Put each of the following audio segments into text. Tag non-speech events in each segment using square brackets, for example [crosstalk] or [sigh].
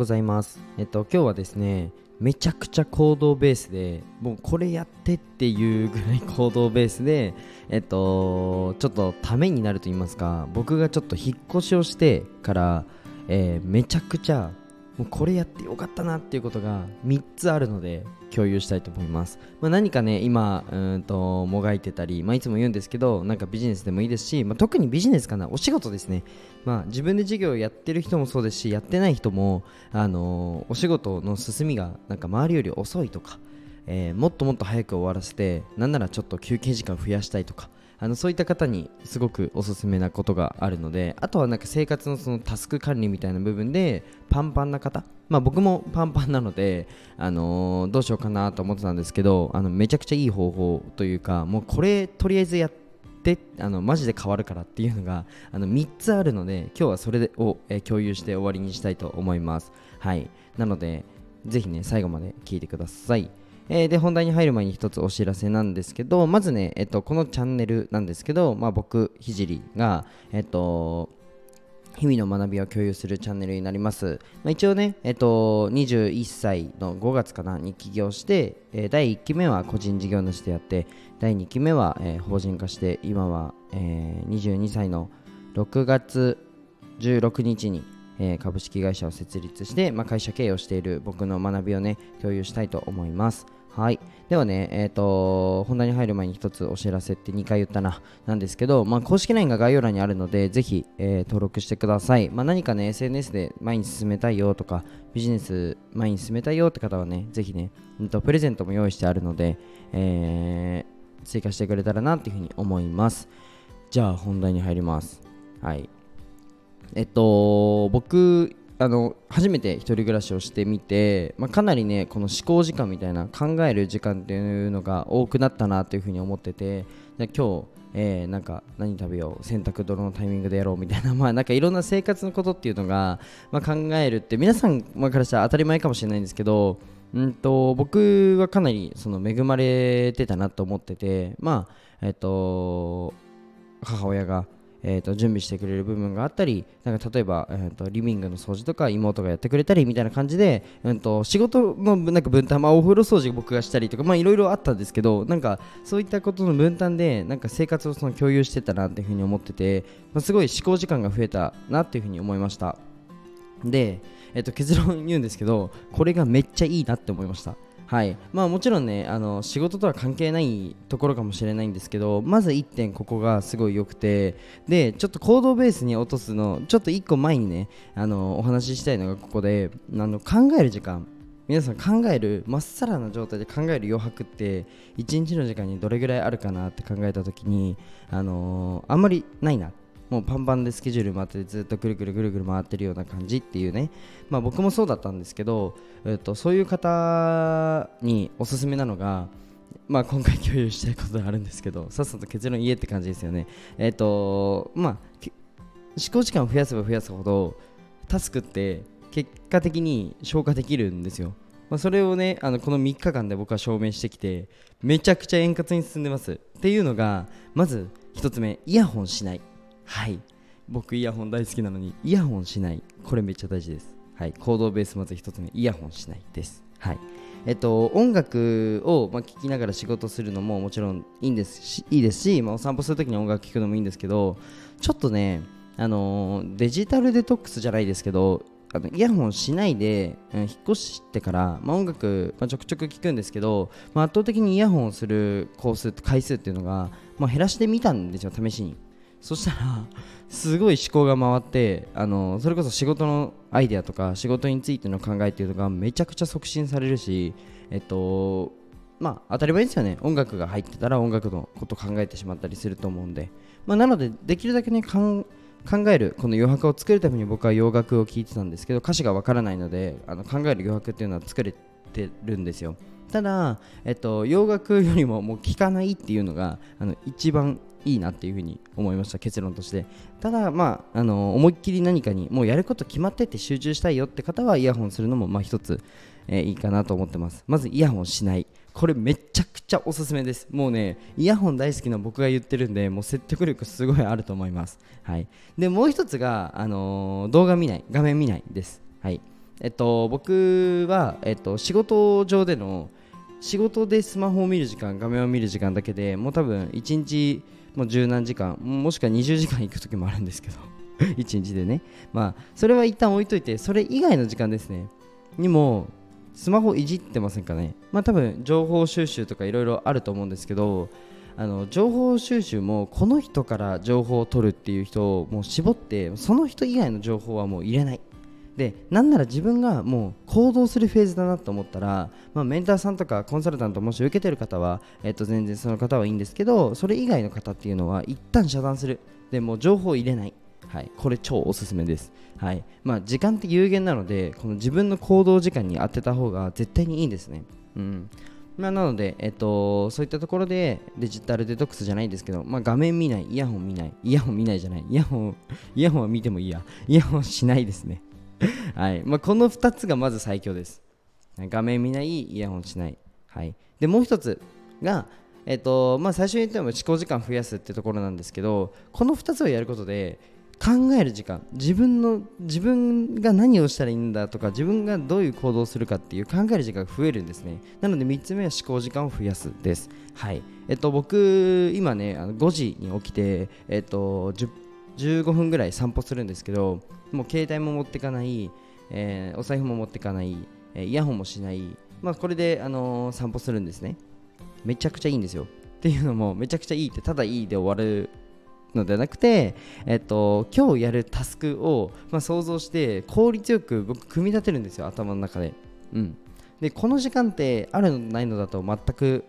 ございます。えっと、今日はですね、めちゃくちゃ行動ベースで、もうこれやってっていうぐらい行動ベースで、えっと、ちょっとためになると言いますか、僕がちょっと引っ越しをしてから、えーめちゃくちゃ、もうこれやってよかったなっていうことが3つあるので共有したいと思います、まあ、何かね今うんともがいてたり、まあ、いつも言うんですけどなんかビジネスでもいいですし、まあ、特にビジネスかなお仕事ですね。まあ、自分で事業をやってる人もそうですしやってない人も、あのーお仕事の進みがなんか周りより遅いとか、えーもっともっと早く終わらせてなんならちょっと休憩時間増やしたいとかあのそういった方にすごくおすすめなことがあるのであとはなんか生活のそのタスク管理みたいな部分でパンパンな方？まあ僕も [laughs] パンパンなので、あのーどうしようかなと思ってたんですけどあのめちゃくちゃいい方法というかもうこれとりあえずやってあのマジで変わるからっていうのがあの3つあるので今日はそれを、え共有して終わりにしたいと思います。はい。なのでぜひね最後まで聞いてください。えーで本題に入る前に一つお知らせなんですけどまずね、えっと、このチャンネルなんですけど、まあ、僕ひじりがえっと日々の学びを共有するチャンネルになります、まあ、一応ね、えっと、21歳の5月かなに起業して、えー第1期目は個人事業主でやって第2期目は、えー法人化して今は、えー22歳の6月16日に、えー株式会社を設立して、まあ、会社経営をしている僕の学びをね共有したいと思います。はいではね、えっ、と、本題に入る前に一つお知らせって2回言ったな、なんですけど、まあ、公式 LINE が概要欄にあるので、ぜひ、えー登録してください。まあ、何かね、SNS で前に進めたいよとか、ビジネス前に進めたいよって方はね、ぜひね、うんとプレゼントも用意してあるので、えー追加してくれたらなっていうふうに思います。じゃあ、本題に入ります。はい。えっと、僕、あの初めて一人暮らしをしてみて、まあ、かなりねこの思考時間みたいな考える時間っていうのが多くなったなというふうに思ってて今日、えーなんか何食べよう洗濯どのタイミングでやろうみたいな [laughs] まあなんかいろんな生活のことっていうのが、まあ、考えるって皆さんからしたら当たり前かもしれないんですけどうんと僕はかなりその恵まれてたなと思っててまあえっと母親が、えー、と準備してくれる部分があったりなんか例えば、えー、とリビングの掃除とか妹がやってくれたりみたいな感じで、うん、と仕事のなんか分担、まあ、お風呂掃除僕がしたりとかいろいろあったんですけどなんかそういったことの分担でなんか生活をその共有してたなっていうふうに思ってて、まあ、すごい思考時間が増えたなっていうふうに思いました。で、えっと結論言うんですけどこれがめっちゃいいなって思いました。はい。まあ、もちろんねあの仕事とは関係ないところかもしれないんですけどまず1点ここがすごい良くてでちょっと行動ベースに落とすのちょっと1個前にねあのお話ししたいのがここであの考える時間。皆さん考えるまっさらな状態で考える余白って1日の時間にどれぐらいあるかなって考えた時に、あのーあんまりないな。もうパンパンでスケジュール回ってずっとぐるぐるぐるぐる回ってるような感じっていうね。まあ僕もそうだったんですけど、えっとそういう方におすすめなのがまあ今回共有したいことがあるんですけどさっさと結論言えって感じですよね。えっ、とまあ思考時間を増やせば増やすほどタスクって結果的に消化できるんですよ。まあ、それをねあのこの3日間で僕は証明してきてめちゃくちゃ円滑に進んでます。っていうのがまず1つ目イヤホンしない。はい。僕イヤホン大好きなのにイヤホンしない。これめっちゃ大事です。はい。行動ベースまず1つ目イヤホンしないです。はい。えっと、音楽を、まあ、聴きながら仕事するのももちろんいいんですしいいですし、まあ、お散歩するときに音楽聴くのもいいんですけどちょっとね、あのデジタルデトックスじゃないですけどあのイヤホンしないで、うん引っ越してから、まあ、音楽、まあ、ちょくちょく聞くんですけど、まあ、圧倒的にイヤホンをするコース回数っていうのが、まあ、減らしてみたんですよ試しに。そしたらすごい思考が回ってあのそれこそ仕事のアイデアとか仕事についての考えっていうのがめちゃくちゃ促進されるしえっとまあ当たり前ですよね。音楽が入ってたら音楽のこと考えてしまったりすると思うんで、まあ、なのでできるだけね考えるこの余白を作るために僕は洋楽を聴いてたんですけど歌詞がわからないのであの考える余白っていうのは作れてるんですよ。ただ、えっと、洋楽よりももう聴かないっていうのがあの一番いいなっていうふうに思いました結論として。ただまああの思いっきり何かにもうやること決まってて集中したいよって方はイヤホンするのもまあ一つ、えーいいかなと思ってます。まずイヤホンしない。これめちゃくちゃおすすめです。もうねイヤホン大好きな僕が言ってるんでもう説得力すごいあると思います。はい。でもう一つが、あのー動画見ない。画面見ないです。はい。えっと、僕は、えっと、仕事上での仕事でスマホを見る時間画面を見る時間だけでもう多分1日もう十何時間もしくは20時間行く時もあるんですけど [laughs] 1日でね。まあそれは一旦置いといてそれ以外の時間ですね。にもスマホいじってませんかね。まあ多分情報収集とかいろいろあると思うんですけどあの情報収集もこの人から情報を取るっていう人をもう絞ってその人以外の情報はもう入れない。でなんなら自分がもう行動するフェーズだなと思ったら、まあ、メンターさんとかコンサルタントもし受けてる方は、えっと、全然その方はいいんですけどそれ以外の方っていうのは一旦遮断する。でも情報を入れない。はい、これ超おすすめです、はい。まあ、時間って有限なのでこの自分の行動時間に当てた方が絶対にいいんですね、うん。まあ、なので、えっと、そういったところでデジタルデトックスじゃないんですけど、まあ、画面見ないイヤホン見ないイヤホン見ないじゃないイヤホンイヤホンは見てもいいや。イヤホンしないですね。[laughs] はい。まあ、この2つがまず最強です。画面見ないイヤホンしない、はい、でもう1つが、えっとまあ、最初に言ったのは思考時間増やすってところなんですけどこの2つをやることで考える時間自分の自分が何をしたらいいんだとか自分がどういう行動をするかっていう考える時間が増えるんですね。なので3つ目は思考時間を増やすです。はい。えっと僕今ねあの5時に起きてえっと15分ぐらい散歩するんですけどもう携帯も持ってかない、えー、お財布も持ってかない、えー、イヤホンもしない、まあ、これで、あのー、散歩するんですね。めちゃくちゃいいんですよ。っていうのもめちゃくちゃいいってただいいで終わるのではなくて、えっと、今日やるタスクを、まあ、想像して効率よく僕組み立てるんですよ頭の中で、うん、でこの時間ってあるのないのだと全く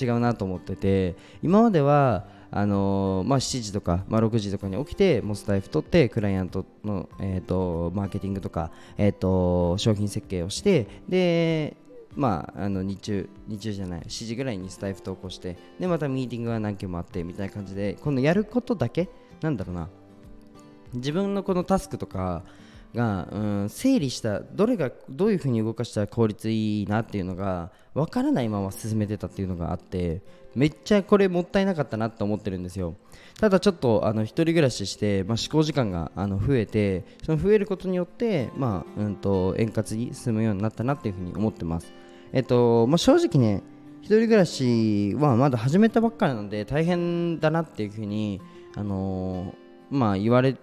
違うなと思ってて今まではあのー、まあ、7時とか、まあ、6時とかに起きてモスタイフ取ってクライアントの、えーと、マーケティングとか、えーと、商品設計をしてでまあ、あの日中、日中じゃない、7時ぐらいにスタイフ投稿して、で、またミーティングが何件もあってみたいな感じで、今度やることだけ、なんだろうな、自分のこのタスクとかが、うん、整理した、どれがどういうふうに動かしたら効率いいなっていうのが、分からないまま進めてたっていうのがあって、めっちゃこれもったいなかったなと思ってるんですよ。ただちょっとあの一人暮らしして、まあ、思考時間があの増えてその増えることによって、まあうんと、円滑に進むようになったなっていうふうに思ってます。えっと、まあ、正直ね一人暮らしはまだ始めたばっかりなので大変だなっていうふうにあのー、まあ言われ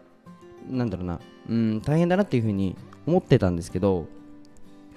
なんだろうな。うん大変だなっていうふうに思ってたんですけど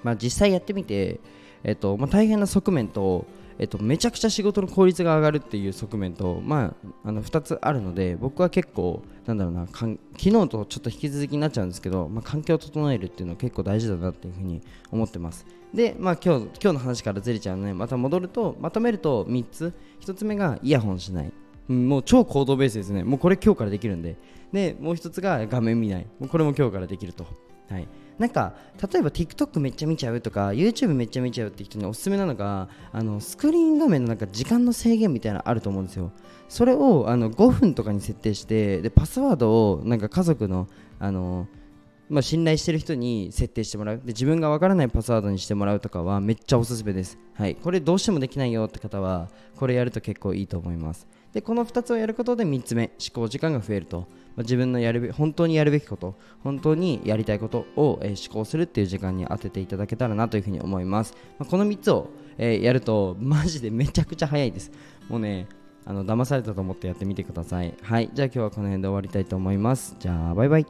まあ実際やってみてえっとまあ、大変な側面とえっと、めちゃくちゃ仕事の効率が上がるっていう側面と、まあ、あの2つあるので僕は結構なんだろうな昨日とちょっと引き続きになっちゃうんですけど、まあ、環境を整えるっていうのは結構大事だなっていうふうに思ってます。で、まあ、今日今日の話からずれちゃうのでまた戻るとまとめると3つ。1つ目がイヤホンしない。もう超行動ベースですね。もうこれ今日からできるんで。でもう1つが画面見ない。もうこれも今日からできると。はい。なんか例えば TikTok めっちゃ見ちゃうとか YouTube めっちゃ見ちゃうって人におすすめなのがあのスクリーン画面のなんか時間の制限みたいなのあると思うんですよ。それをあの5分とかに設定してでパスワードをなんか家族のあのまあ、信頼してる人に設定してもらう。で自分がわからないパスワードにしてもらうとかはめっちゃおすすめです、はい、これどうしてもできないよって方はこれやると結構いいと思います。でこの2つをやることで3つ目思考時間が増えると。まあ、自分のやるべ本当にやるべきこと本当にやりたいことを、えー、思考するっていう時間に当てていただけたらなというふうに思います、まあ、この3つを、えー、やるとマジでめちゃくちゃ早いです。もうねあの騙されたと思ってやってみてください。はいじゃあ今日はこの辺で終わりたいと思います。じゃあバイバイ。